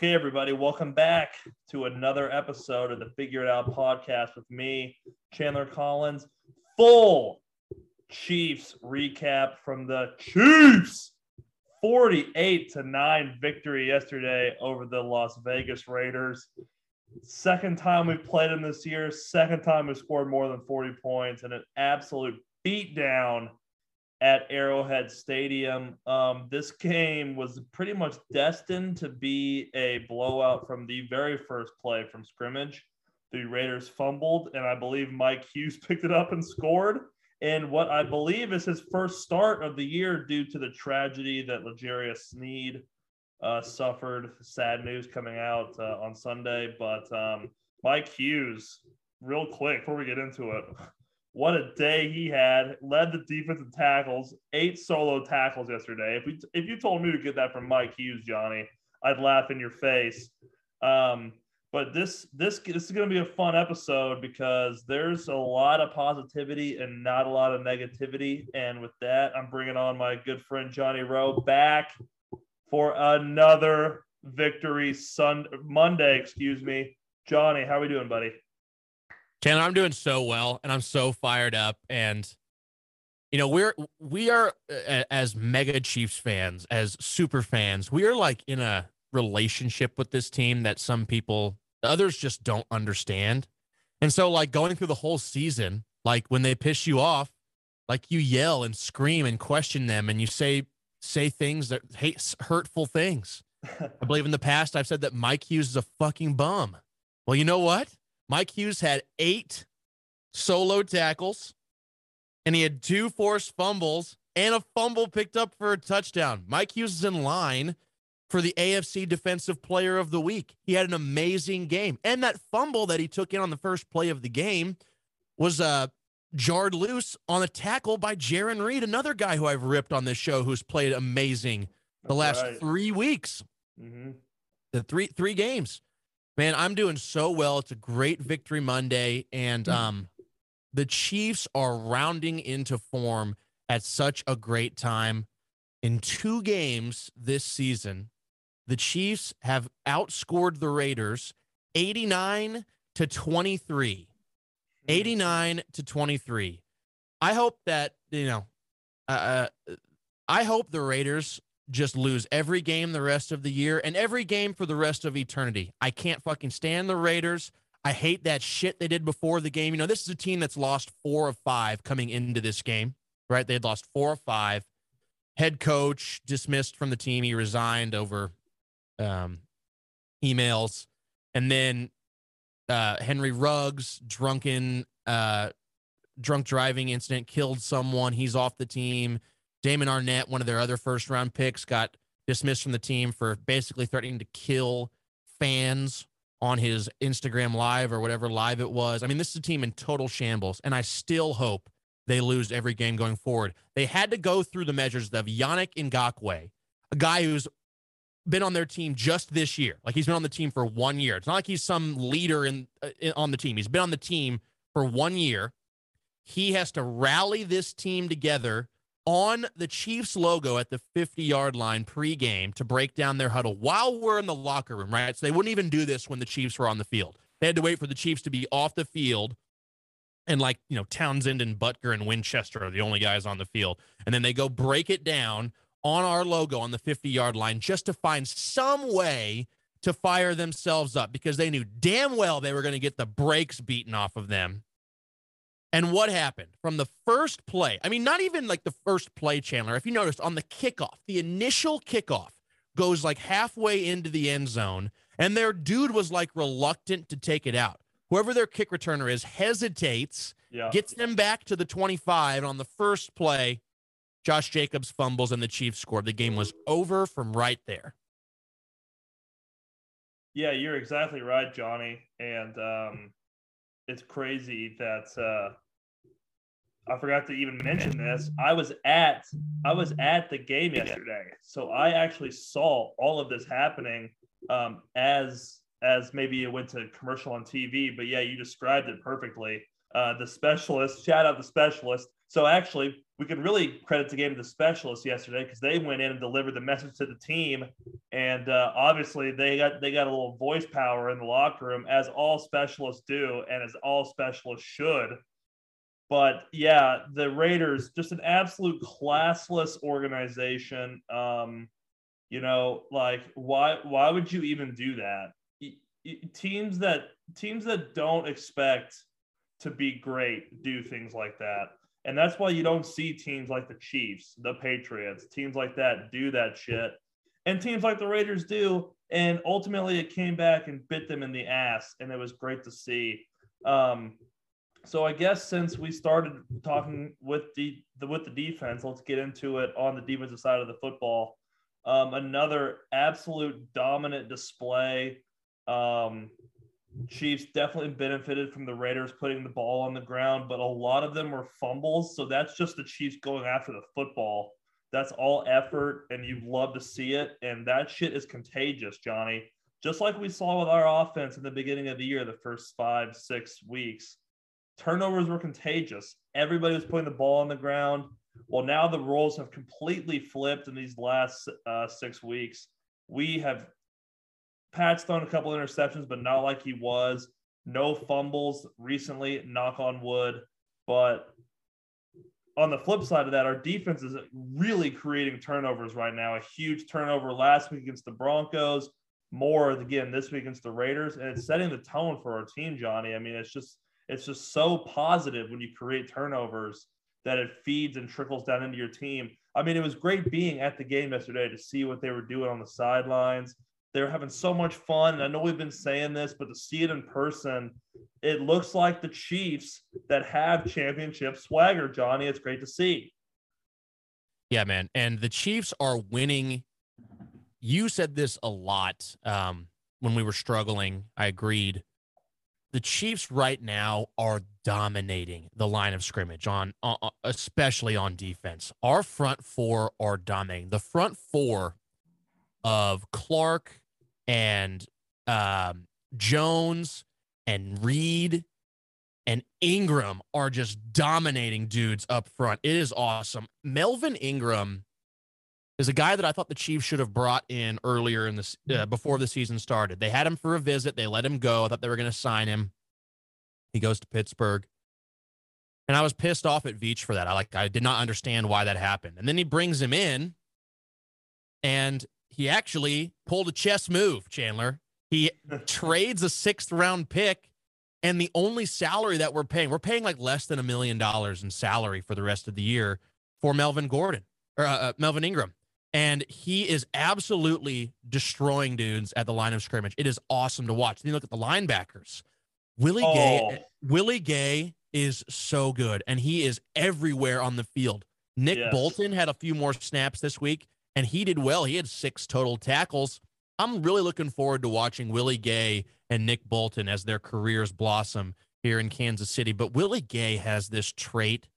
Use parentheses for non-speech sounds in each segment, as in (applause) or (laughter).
Okay, everybody, welcome back to another episode of the Figure It Out podcast with me, Chandler Collins. Full Chiefs recap from the Chiefs 48 to 9 victory yesterday over the Las Vegas Raiders. Second time we've played them this year, second time we scored more than 40 points, and an absolute beatdown at Arrowhead Stadium. Um, this game was pretty much destined to be a blowout from the very first play from scrimmage. The Raiders fumbled, and I believe Mike Hughes (laughs) picked it up and scored. And what I believe is his first start of the year due to the tragedy that L'Jarius Sneed uh, suffered. Sad news coming out uh, on Sunday. But um, Mike Hughes, real quick before we get into it, what a day he had. Led the defensive tackles, eight solo tackles yesterday. If we if you told me to get that from Mike Hughes, Johnny, I'd laugh in your face. Um, but this this this is going to be a fun episode because there's a lot of positivity and not a lot of negativity. And with that, I'm bringing on my good friend Johnny Rowe back for another victory Sun Monday. Excuse me, Johnny. How are we doing, buddy? Chandler, I'm doing so well and I'm so fired up. And, you know, we're, we are uh, as mega Chiefs fans, as super fans, we are like in a relationship with this team that some people, others just don't understand. And so, like, going through the whole season, like when they piss you off, like you yell and scream and question them and you say, say things that hate hurtful things. (laughs) I believe in the past I've said that Mike Hughes is a fucking bum. Well, you know what? Mike Hughes had eight solo tackles and he had two forced fumbles and a fumble picked up for a touchdown. Mike Hughes is in line for the AFC Defensive Player of the Week. He had an amazing game. And that fumble that he took in on the first play of the game was uh, jarred loose on a tackle by Jarran Reed, another guy who I've ripped on this show who's played amazing the That's last right. three weeks. Mm-hmm. The three three games. Man, I'm doing so well. It's a great victory Monday, and mm. um, the Chiefs are rounding into form at such a great time. In two games this season, the Chiefs have outscored the Raiders 89 to 23. Mm. 89 to 23. I hope that, you know, uh, uh, I hope the Raiders just lose every game the rest of the year and every game for the rest of eternity. I can't fucking stand the Raiders. I hate that shit they did before the game. You know, this is a team that's lost four of five coming into this game, right? They had lost four of five. Head coach dismissed from the team. He resigned over um, emails. And then uh, Henry Ruggs, drunken, uh, drunk driving incident, killed someone. He's off the team. Damon Arnette, one of their other first round picks, got dismissed from the team for basically threatening to kill fans on his Instagram live or whatever live it was. I mean, this is a team in total shambles, and I still hope they lose every game going forward. They had to go through the measures of Yannick Ngakoue, a guy who's been on their team just this year. Like he's been on the team for one year. It's not like he's some leader in, uh, in on the team. He's been on the team for one year. He has to rally this team together on the Chiefs logo at the 50 yard line pregame to break down their huddle while we're in the locker room, right? So they wouldn't even do this when the Chiefs were on the field. They had to wait for the Chiefs to be off the field. And like, you know, Townsend and Butker and Winchester are the only guys on the field. And then they go break it down on our logo on the 50 yard line just to find some way to fire themselves up because they knew damn well they were going to get the brakes beaten off of them and what happened from the first play? I mean, not even like the first play, Chandler. If you noticed on the kickoff, the initial kickoff goes like halfway into the end zone, and their dude was like reluctant to take it out. Whoever their kick returner is hesitates, yeah. gets them back to the 25. And on the first play, Josh Jacobs fumbles and the Chiefs scored. The game was over from right there. Yeah, you're exactly right, Johnny. And um, it's crazy that uh, I forgot to even mention this. I was at I was at the game yesterday, so I actually saw all of this happening um, as as maybe it went to commercial on TV. But yeah, you described it perfectly. Uh, the specialist, shout out the specialist. So actually, we can really credit the game to the specialists yesterday because they went in and delivered the message to the team, and uh, obviously they got they got a little voice power in the locker room, as all specialists do, and as all specialists should. But yeah, the Raiders just an absolute classless organization. Um, you know, like why why would you even do that? Teams that teams that don't expect to be great do things like that. And that's why you don't see teams like the Chiefs, the Patriots, teams like that do that shit. And teams like the Raiders do. And ultimately, it came back and bit them in the ass. And it was great to see. Um, so I guess since we started talking with the, the with the defense, let's get into it on the defensive side of the football. Um, another absolute dominant display. Um, Chiefs definitely benefited from the Raiders putting the ball on the ground, but a lot of them were fumbles. So that's just the Chiefs going after the football. That's all effort, and you love to see it. And that shit is contagious, Johnny. Just like we saw with our offense in the beginning of the year, the first five, six weeks. Turnovers were contagious. Everybody was putting the ball on the ground. Well, now the roles have completely flipped in these last uh, six weeks. We have Pat's thrown a couple interceptions, but not like he was. No fumbles recently, knock on wood. But on the flip side of that, our defense is really creating turnovers right now. A huge turnover last week against the Broncos, more again this week against the Raiders, and it's setting the tone for our team, Johnny. I mean, it's just it's just so positive when you create turnovers that it feeds and trickles down into your team. I mean, it was great being at the game yesterday to see what they were doing on the sidelines, they're having so much fun. And I know we've been saying this, but to see it in person, it looks like the Chiefs that have championship swagger, Johnny. It's great to see. Yeah, man. And the Chiefs are winning. You said this a lot um, when we were struggling. I agreed. The Chiefs right now are dominating the line of scrimmage on, uh, especially on defense. Our front four are dominating. The front four of Clark, and um, Jones and Reed and Ingram are just dominating dudes up front. It is awesome. Melvin Ingram is a guy that I thought the Chiefs should have brought in earlier in this uh, before the season started. They had him for a visit. They let him go. I thought they were going to sign him. He goes to Pittsburgh. And I was pissed off at Veach for that. I like I did not understand why that happened. And then he brings him in and he actually pulled a chess move, Chandler. He (laughs) trades a sixth round pick, and the only salary that we're paying, we're paying like less than a million dollars in salary for the rest of the year for Melvin Gordon or uh, uh Melvin Ingram. And he is absolutely destroying dudes at the line of scrimmage. It is awesome to watch. Then you look at the linebackers. Willie oh. Gay, Willie Gay is so good, and he is everywhere on the field. Nick yes. Bolton had a few more snaps this week and he did well. He had six total tackles. I'm really looking forward to watching Willie Gay and Nick Bolton as their careers blossom here in Kansas City. But Willie Gay has this trait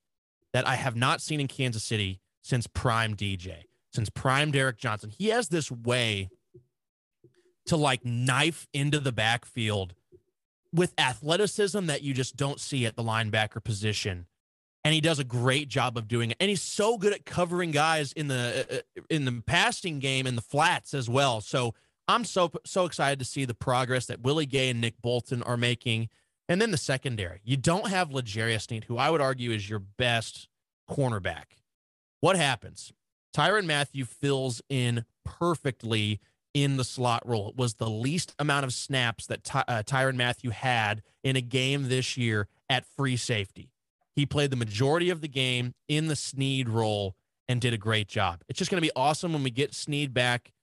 that I have not seen in Kansas City since prime DJ, since prime Derrick Johnson. He has this way to like knife into the backfield with athleticism that you just don't see at the linebacker position and he does a great job of doing it. And he's so good at covering guys in the uh, in the passing game in the flats as well. So I'm so so excited to see the progress that Willie Gay and Nick Bolton are making. And then the secondary, you don't have L'Jarius Sneed, who I would argue is your best cornerback. What happens? Tyrann Mathieu fills in perfectly in the slot role. It was the least amount of snaps that Ty- uh, Tyrann Mathieu had in a game this year at free safety. He played the majority of the game in the Sneed role and did a great job. It's just going to be awesome when we get Sneed back.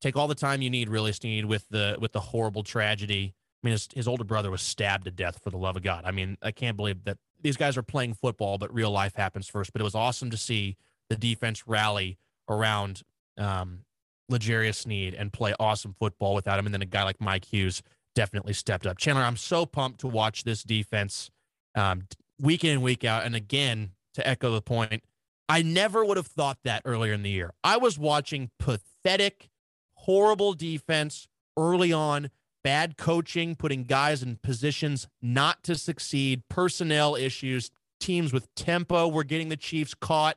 Take all the time you need, really, Sneed, with the with the horrible tragedy. I mean, his, his older brother was stabbed to death for the love of God. I mean, I can't believe that these guys are playing football, but real life happens first. But it was awesome to see the defense rally around um, L'Jarius Sneed and play awesome football without him. And then a guy like Mike Hughes definitely stepped up. Chandler, I'm so pumped to watch this defense. Um, week in and week out. And again, to echo the point, I never would have thought that earlier in the year. I was watching pathetic, horrible defense early on, bad coaching, putting guys in positions not to succeed, personnel issues, teams with tempo were getting the Chiefs caught.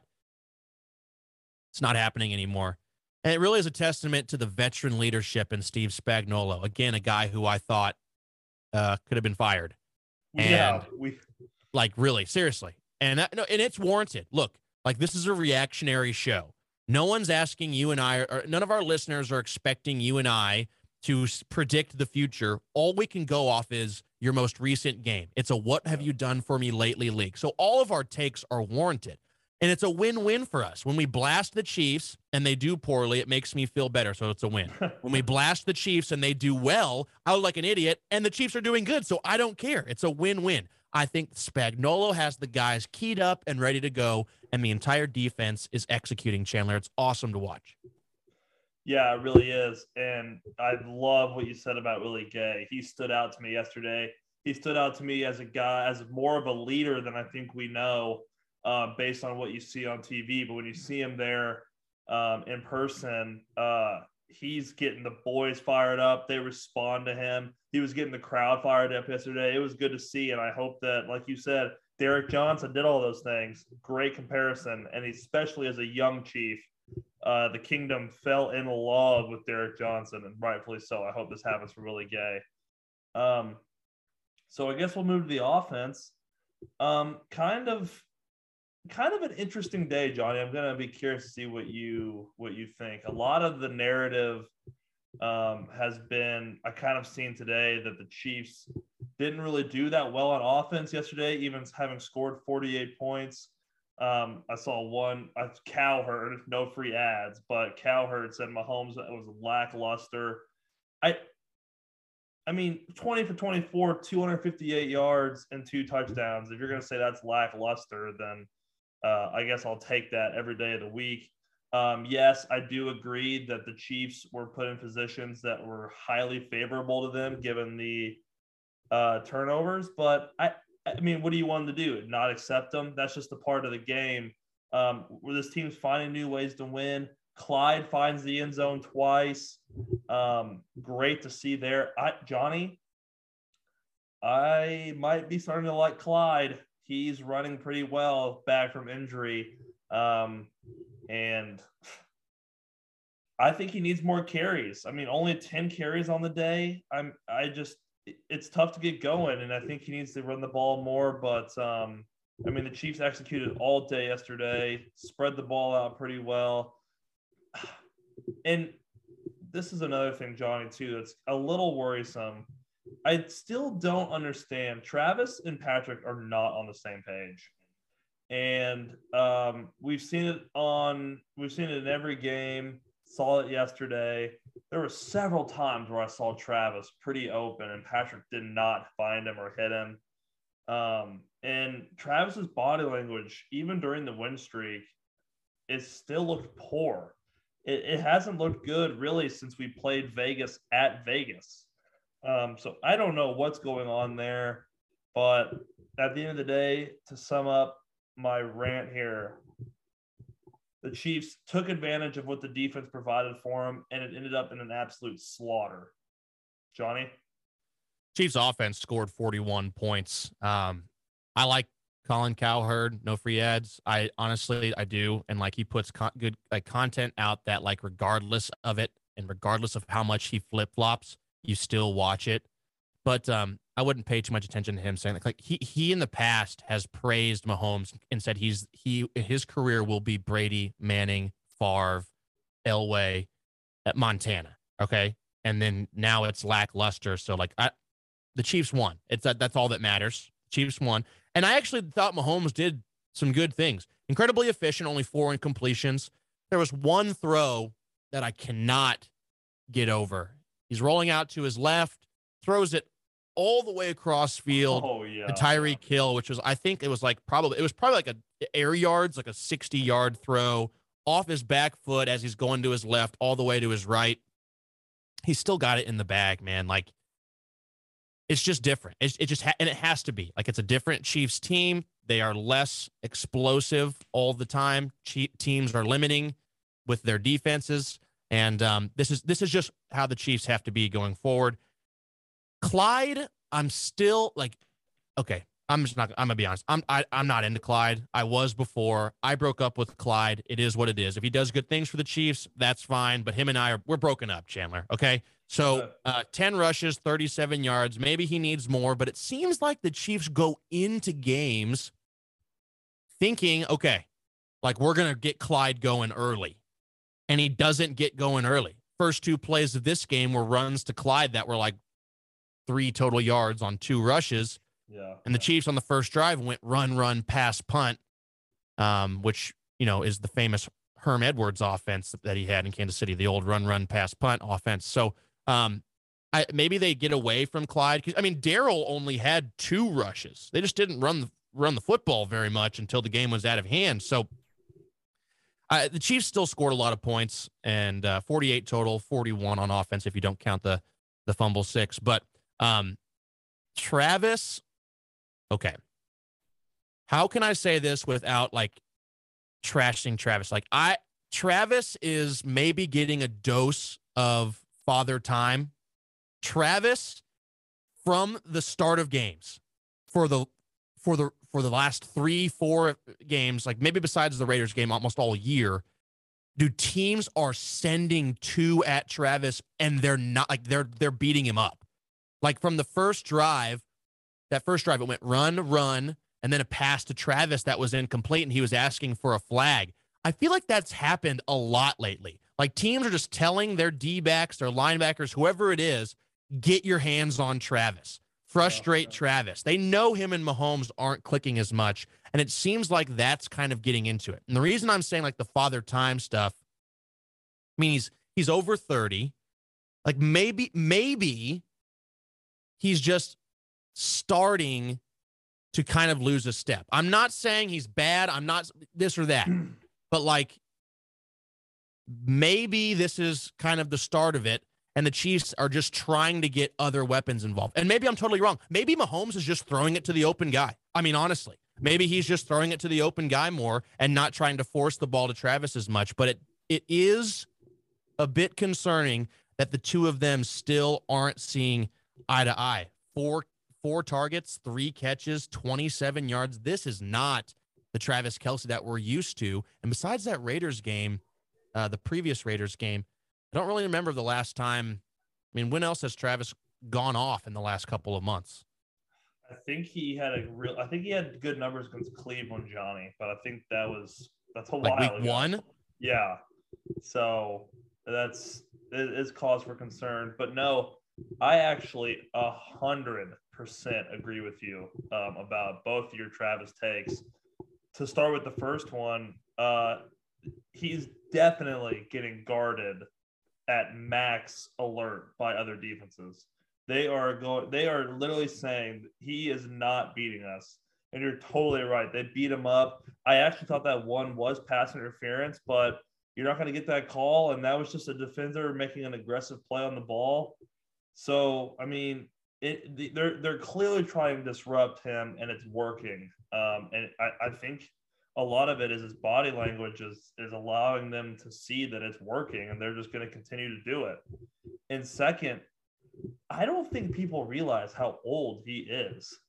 It's not happening anymore. And it really is a testament to the veteran leadership in Steve Spagnuolo. Again, a guy who I thought uh, could have been fired. And yeah, we like really seriously, and that, no, and it's warranted. Look, like this is a reactionary show. No one's asking you and I, or none of our listeners are expecting you and I to predict the future. All we can go off is your most recent game. It's a what have you done for me lately league. So all of our takes are warranted. And it's a win win for us. When we blast the Chiefs and they do poorly, it makes me feel better. So it's a win. (laughs) when we blast the Chiefs and they do well, I look like an idiot, and the Chiefs are doing good. So I don't care. It's a win win. I think Spagnuolo has the guys keyed up and ready to go, and the entire defense is executing Chandler. It's awesome to watch. Yeah, it really is. And I love what you said about Willie Gay. He stood out to me yesterday. He stood out to me as a guy, as more of a leader than I think we know uh, based on what you see on TV. But when you see him there um, in person, uh, he's getting the boys fired up. They respond to him. He was getting the crowd fired up yesterday. It was good to see. And I hope that, like you said, Derrick Johnson did all those things. Great comparison. And especially as a young chief, uh, the kingdom fell in love with Derrick Johnson, and rightfully so. I hope this happens for Willie Gay. Um, so I guess we'll move to the offense. Um, kind of, kind of an interesting day, Johnny. I'm gonna be curious to see what you what you think. A lot of the narrative um, has been I kind of seen today that the Chiefs didn't really do that well on offense yesterday, even having scored 48 points. Um, I saw one, uh, Cowherd, no free ads, but Cowherd said Mahomes was lackluster. I, I mean, 20 for 24, 258 yards and two touchdowns. If you're going to say that's lackluster, then uh, I guess I'll take that every day of the week. Um, yes, I do agree that the Chiefs were put in positions that were highly favorable to them given the uh, turnovers, but I, I mean, what do you want to do? Not accept them? That's just a part of the game. Um, where this team's finding new ways to win. Clyde finds the end zone twice. Um, great to see there. I, Johnny, I might be starting to like Clyde. He's running pretty well back from injury. Um, and I think he needs more carries. I mean, only 10 carries on the day. I'm I just it's tough to get going, and I think he needs to run the ball more. But um, I mean, the Chiefs executed all day yesterday, spread the ball out pretty well, and this is another thing, Johnny, too. That's a little worrisome. I still don't understand. Travis and Patrick are not on the same page, and um, we've seen it on we've seen it in every game. Saw it yesterday there were several times where I saw Travis pretty open and Patrick did not find him or hit him. Um, and Travis's body language, even during the win streak, it still looked poor. It, it hasn't looked good really since we played Vegas at Vegas. Um, so I don't know what's going on there, but at the end of the day, to sum up my rant here, the Chiefs took advantage of what the defense provided for them, and it ended up in an absolute slaughter. Johnny? Chiefs offense scored 41 points. Um, I like Colin Cowherd, no free ads. I honestly, I do. And like he puts good like content out that like regardless of it and regardless of how much he flip flops, you still watch it. But um, I wouldn't pay too much attention to him saying like, like he he in the past has praised Mahomes and said he's he his career will be Brady, Manning, Favre, Elway, at Montana. Okay, and then now it's lackluster. So like I, the Chiefs won. It's that that's all that matters. Chiefs won, and I actually thought Mahomes did some good things. Incredibly efficient, only four incompletions. There was one throw that I cannot get over. He's rolling out to his left, throws it all the way across field Oh yeah. to Tyreek Hill, which was I think it was like probably it was probably like a air yards, like a 60 yard throw off his back foot as he's going to his left, all the way to his right. He still got it in the bag, man. Like it's just different. It's, it just ha- and it has to be like it's a different Chiefs team. They are less explosive all the time. Chief teams are limiting with their defenses, and um, this is this is just how the Chiefs have to be going forward. Clyde, I'm still like, okay, I'm just not. I'm gonna be honest. I'm I, I'm not into Clyde. I was before. I broke up with Clyde. It is what it is. If he does good things for the Chiefs, that's fine. But him and I are we're broken up, Chandler. Okay. So uh, 10 rushes, 37 yards. Maybe he needs more, but it seems like the Chiefs go into games thinking, okay, like we're gonna get Clyde going early, and he doesn't get going early. First two plays of this game were runs to Clyde that were like three total yards on two rushes. Yeah. And the Chiefs on the first drive went run, run, pass, punt, um, which, you know, is the famous Herm Edwards offense that he had in Kansas City, the old run, run, pass, punt offense. So um, I, maybe they get away from Clyde. Cause, I mean, Darrel only had two rushes. They just didn't run the, run the football very much until the game was out of hand. So uh, the Chiefs still scored a lot of points and uh, 48 total, 41 on offense if you don't count the the fumble six. But um, Travis okay. How can I say this without like trashing Travis? Like I Travis is maybe getting a dose of father time. Travis from the start of games for the for the for the last 3 4 games, like maybe besides the Raiders game almost all year, dude, teams are sending two at Travis and they're not like they're they're beating him up. Like from the first drive, that first drive, it went run, run, and then a pass to Travis that was incomplete, and he was asking for a flag. I feel like that's happened a lot lately. Like teams are just telling their D backs, their linebackers, whoever it is, get your hands on Travis. Frustrate Travis. They know him and Mahomes aren't clicking as much. And it seems like that's kind of getting into it. And the reason I'm saying like the father time stuff, I mean, he's he's over 30. Like maybe, maybe he's just starting to kind of lose a step. I'm not saying he's bad. I'm not this or that, mm. but like maybe this is kind of the start of it. And the Chiefs are just trying to get other weapons involved. And maybe I'm totally wrong. Maybe Mahomes is just throwing it to the open guy. I mean, honestly, maybe he's just throwing it to the open guy more and not trying to force the ball to Travis as much. But it it is a bit concerning that the two of them still aren't seeing eye to eye. Four four targets, three catches, 27 yards. This is not the Travis Kelce that we're used to. And besides that Raiders game, uh, the previous Raiders game, I don't really remember the last time. I mean, when else has Travis gone off in the last couple of months? I think he had a real. I think he had good numbers against Cleveland, Johnny. But I think that was that's a like while week ago. one. Yeah. So that's it is cause for concern. But no, I actually a hundred percent agree with you um, about both your Travis takes. To start with the first one, uh, he's definitely getting guarded at max alert by other defenses. They are going. They are literally saying he is not beating us, and you're totally right. They beat him up. I actually thought that one was pass interference, but you're not going to get that call, and that was just a defender making an aggressive play on the ball. So, I mean, it, they're they're clearly trying to disrupt him, and it's working. Um, and I, I think a lot of it is his body language is is allowing them to see that it's working, and they're just going to continue to do it. And second, I don't think people realize how old he is.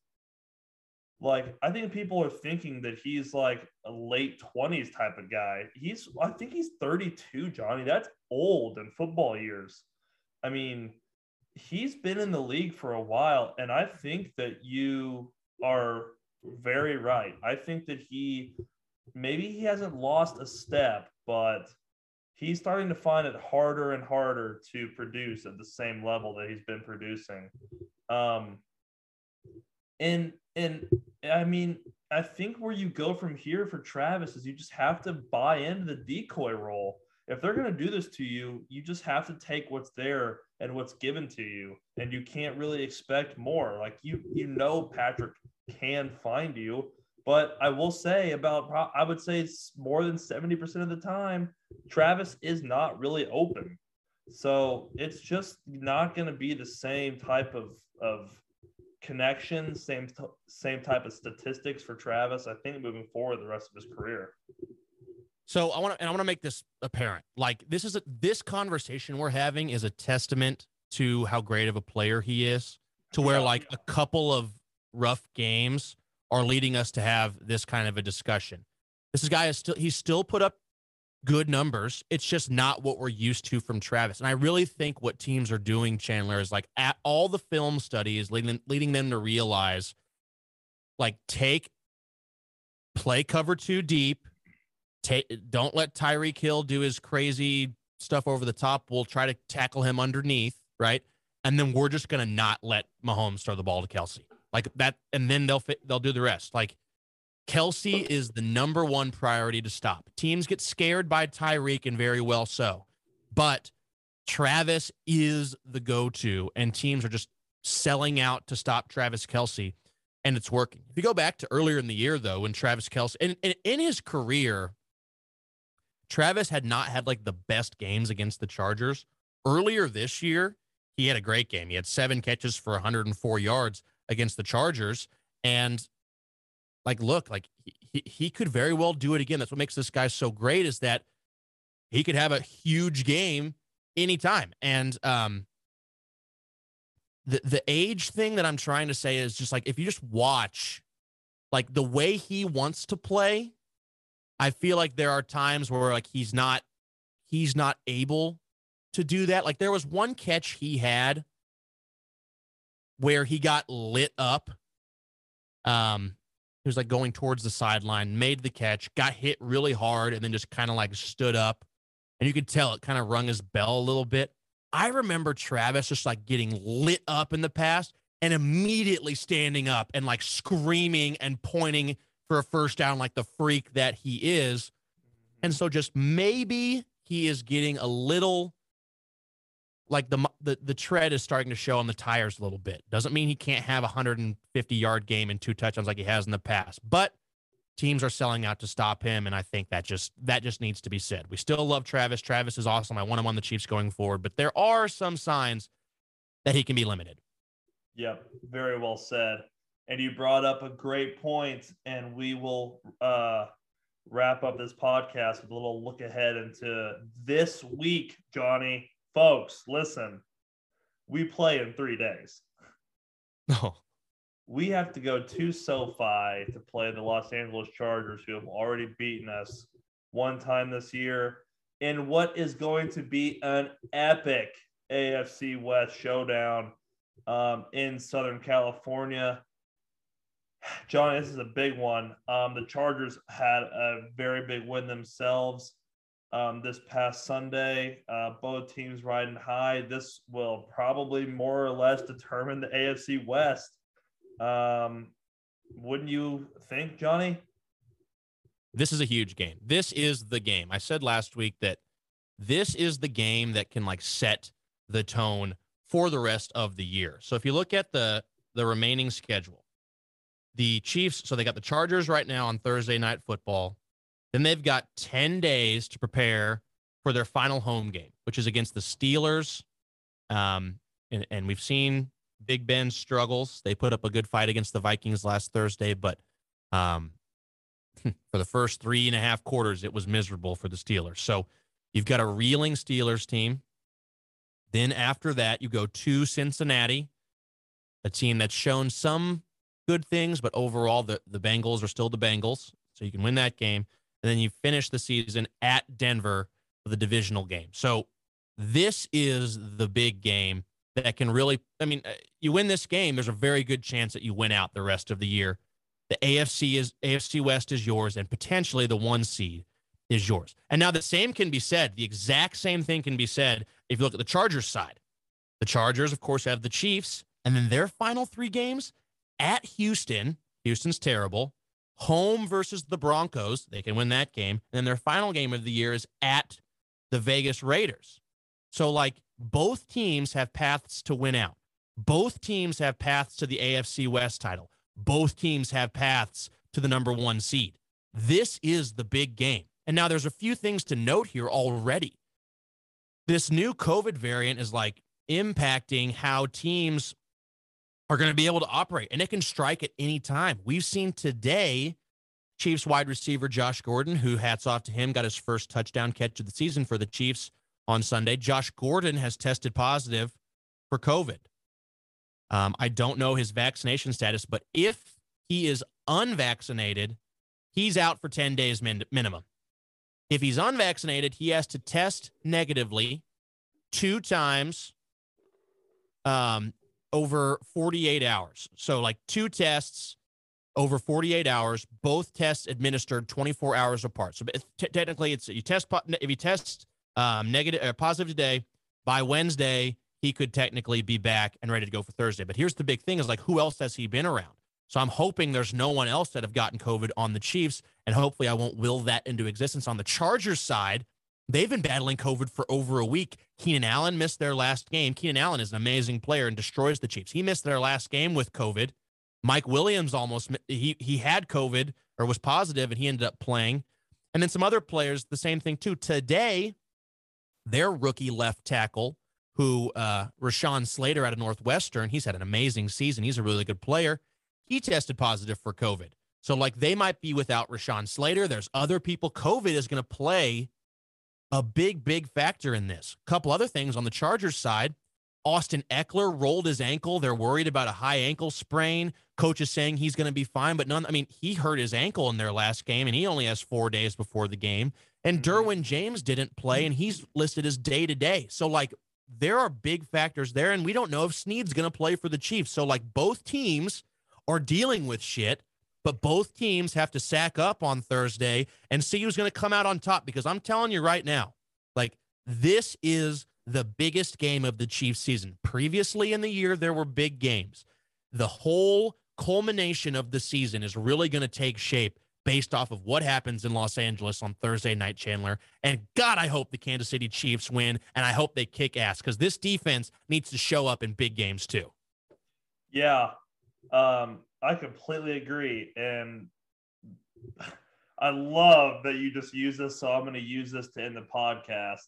Like, I think people are thinking that he's like a late 20s type of guy. He's, I think he's 32, Johnny. That's old in football years. I mean, he's been in the league for a while, and I think that you are very right. I think that he maybe he hasn't lost a step, but he's starting to find it harder and harder to produce at the same level that he's been producing. Um, and and I mean, I think where you go from here for Travis is you just have to buy into the decoy role. If they're going to do this to you, you just have to take what's there and what's given to you, and you can't really expect more. Like you, you know, Patrick can find you, but I will say about I would say it's more than seventy percent of the time, Travis is not really open. So it's just not going to be the same type of of connection, same same type of statistics for Travis. I think moving forward the rest of his career. So I want to and I want to make this apparent. Like this is a this conversation we're having is a testament to how great of a player he is. To where like a couple of rough games are leading us to have this kind of a discussion. This guy is still he's still put up good numbers. It's just not what we're used to from Travis. And I really think what teams are doing, Chandler, is like at all the film studies leading leading them to realize like take play cover too deep. Take don't let Tyreek Hill do his crazy stuff over the top. We'll try to tackle him underneath, right? And then we're just gonna not let Mahomes throw the ball to Kelce Like that, and then they'll fit, they'll do the rest. Like Kelce is the number one priority to stop. Teams get scared by Tyreek, and very well so. But Travis is the go to, and teams are just selling out to stop Travis Kelce, and it's working. If you go back to earlier in the year, though, when Travis Kelce and, and in his career, Travis had not had like the best games against the Chargers. Earlier this year, he had a great game. He had seven catches for 104 yards against the Chargers. And like look like he, he could very well do it again that's what makes this guy so great is that he could have a huge game anytime and um the the age thing that i'm trying to say is just like if you just watch like the way he wants to play i feel like there are times where like he's not he's not able to do that like there was one catch he had where he got lit up um he was like going towards the sideline, made the catch, got hit really hard, and then just kind of like stood up. And you could tell it kind of rung his bell a little bit. I remember Travis just like getting lit up in the past and immediately standing up and like screaming and pointing for a first down like the freak that he is. And so just maybe he is getting a little like the, the the tread is starting to show on the tires a little bit. Doesn't mean he can't have a 150 yard game and two touchdowns like he has in the past, but teams are selling out to stop him, and I think that just that just needs to be said. We still love Travis. Travis is awesome. I want him on the Chiefs going forward, but there are some signs that he can be limited. Yep, very well said. And you brought up a great point, and we will uh, wrap up this podcast with a little look ahead into this week, Johnny folks, listen, we play in three days. No. (laughs) We have to go to SoFi to play the Los Angeles Chargers, who have already beaten us one time this year in what is going to be an epic AFC West showdown um, in Southern California. John, this is a big one. Um, the Chargers had a very big win themselves um, this past Sunday. Uh, both teams riding high. This will probably more or less determine the AFC West. Um, wouldn't you think, Johnny? This is a huge game. This is the game. I said last week that this is the game that can like set the tone for the rest of the year. So if you look at the the remaining schedule, the Chiefs, so they got the Chargers right now on Thursday night football. Then they've got 10 days to prepare for their final home game, which is against the Steelers. Um, and, and we've seen Big Ben's struggles. They put up a good fight against the Vikings last Thursday, but um, (laughs) for the first three and a half quarters, it was miserable for the Steelers. So you've got a reeling Steelers team. Then after that, you go to Cincinnati, a team that's shown some good things, but overall, the, the Bengals are still the Bengals. So you can win that game and then you finish the season at Denver for the divisional game. So this is the big game that can really, I mean, uh, you win this game, there's a very good chance that you win out the rest of the year. The AFC is AFC West is yours, and potentially the one seed is yours. And now the same can be said, the exact same thing can be said if you look at the Chargers side. The Chargers, of course, have the Chiefs, and then their final three games at Houston. Houston's terrible home versus the Broncos. They can win that game. And then their final game of the year is at the Vegas Raiders. So, like, both teams have paths to win out. Both teams have paths to the AFC West title. Both teams have paths to the number one seed. This is the big game. And now there's a few things to note here already. This new COVID variant is like impacting how teams are going to be able to operate and it can strike at any time. We've seen today Chiefs wide receiver Josh Gordon, who hats off to him, got his first touchdown catch of the season for the Chiefs on Sunday. Josh Gordon has tested positive for COVID. Um, I don't know his vaccination status, but if he is unvaccinated, he's out for 10 days min- minimum. If he's unvaccinated, he has to test negatively two times um, over 48 hours. So, like two tests over 48 hours, both tests administered 24 hours apart. So, t- technically, it's you test if you test um, negative or uh, positive today by Wednesday, he could technically be back and ready to go for Thursday. But here's the big thing: is like who else has he been around? So I'm hoping there's no one else that have gotten COVID on the Chiefs, and hopefully I won't will that into existence. On the Chargers side, they've been battling COVID for over a week. Keenan Allen missed their last game. Keenan Allen is an amazing player and destroys the Chiefs. He missed their last game with COVID. Mike Williams almost he he had COVID or was positive, and he ended up playing. And then some other players, the same thing too. Today, their rookie left tackle, who uh, Rashawn Slater out of Northwestern, he's had an amazing season. He's a really good player he tested positive for COVID. So, like, they might be without Rashawn Slater. There's other people. COVID is going to play a big, big factor in this. A couple other things on the Chargers side. Austin Ekeler rolled his ankle. They're worried about a high ankle sprain. Coach is saying he's going to be fine, but none. I mean, he hurt his ankle in their last game, and he only has four days before the game. And mm-hmm. Derwin James didn't play, and he's listed as day to day. So, like, there are big factors there, and we don't know if Sneed's going to play for the Chiefs. So, like, both teams are dealing with shit, but both teams have to sack up on Thursday and see who's going to come out on top because I'm telling you right now, like this is the biggest game of the Chiefs season. Previously in the year, there were big games. The whole culmination of the season is really going to take shape based off of what happens in Los Angeles on Thursday night, Chandler. And God, I hope the Kansas City Chiefs win and I hope they kick ass because this defense needs to show up in big games too. Yeah. Um, I completely agree. And I love that you just use this. So I'm going to use this to end the podcast.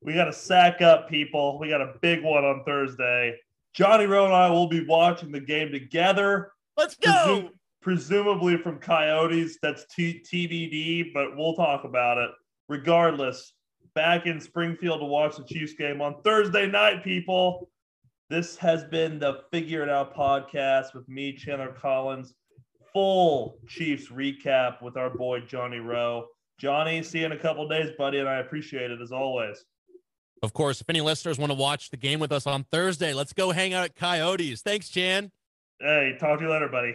We got to sack up, people. We got a big one on Thursday. Johnny Rowe and I will be watching the game together. Let's go. Presum- presumably from Coyotes. That's t- TBD, but we'll talk about it. Regardless, back in Springfield to watch the Chiefs game on Thursday night, people. This has been the Figure It Out podcast with me, Chandler Collins. Full Chiefs recap with our boy Johnny Rowe. Johnny, see you in a couple days, buddy, and I appreciate it as always. Of course, if any listeners want to watch the game with us on Thursday, let's go hang out at Coyotes. Thanks, Chan. Hey, talk to you later, buddy.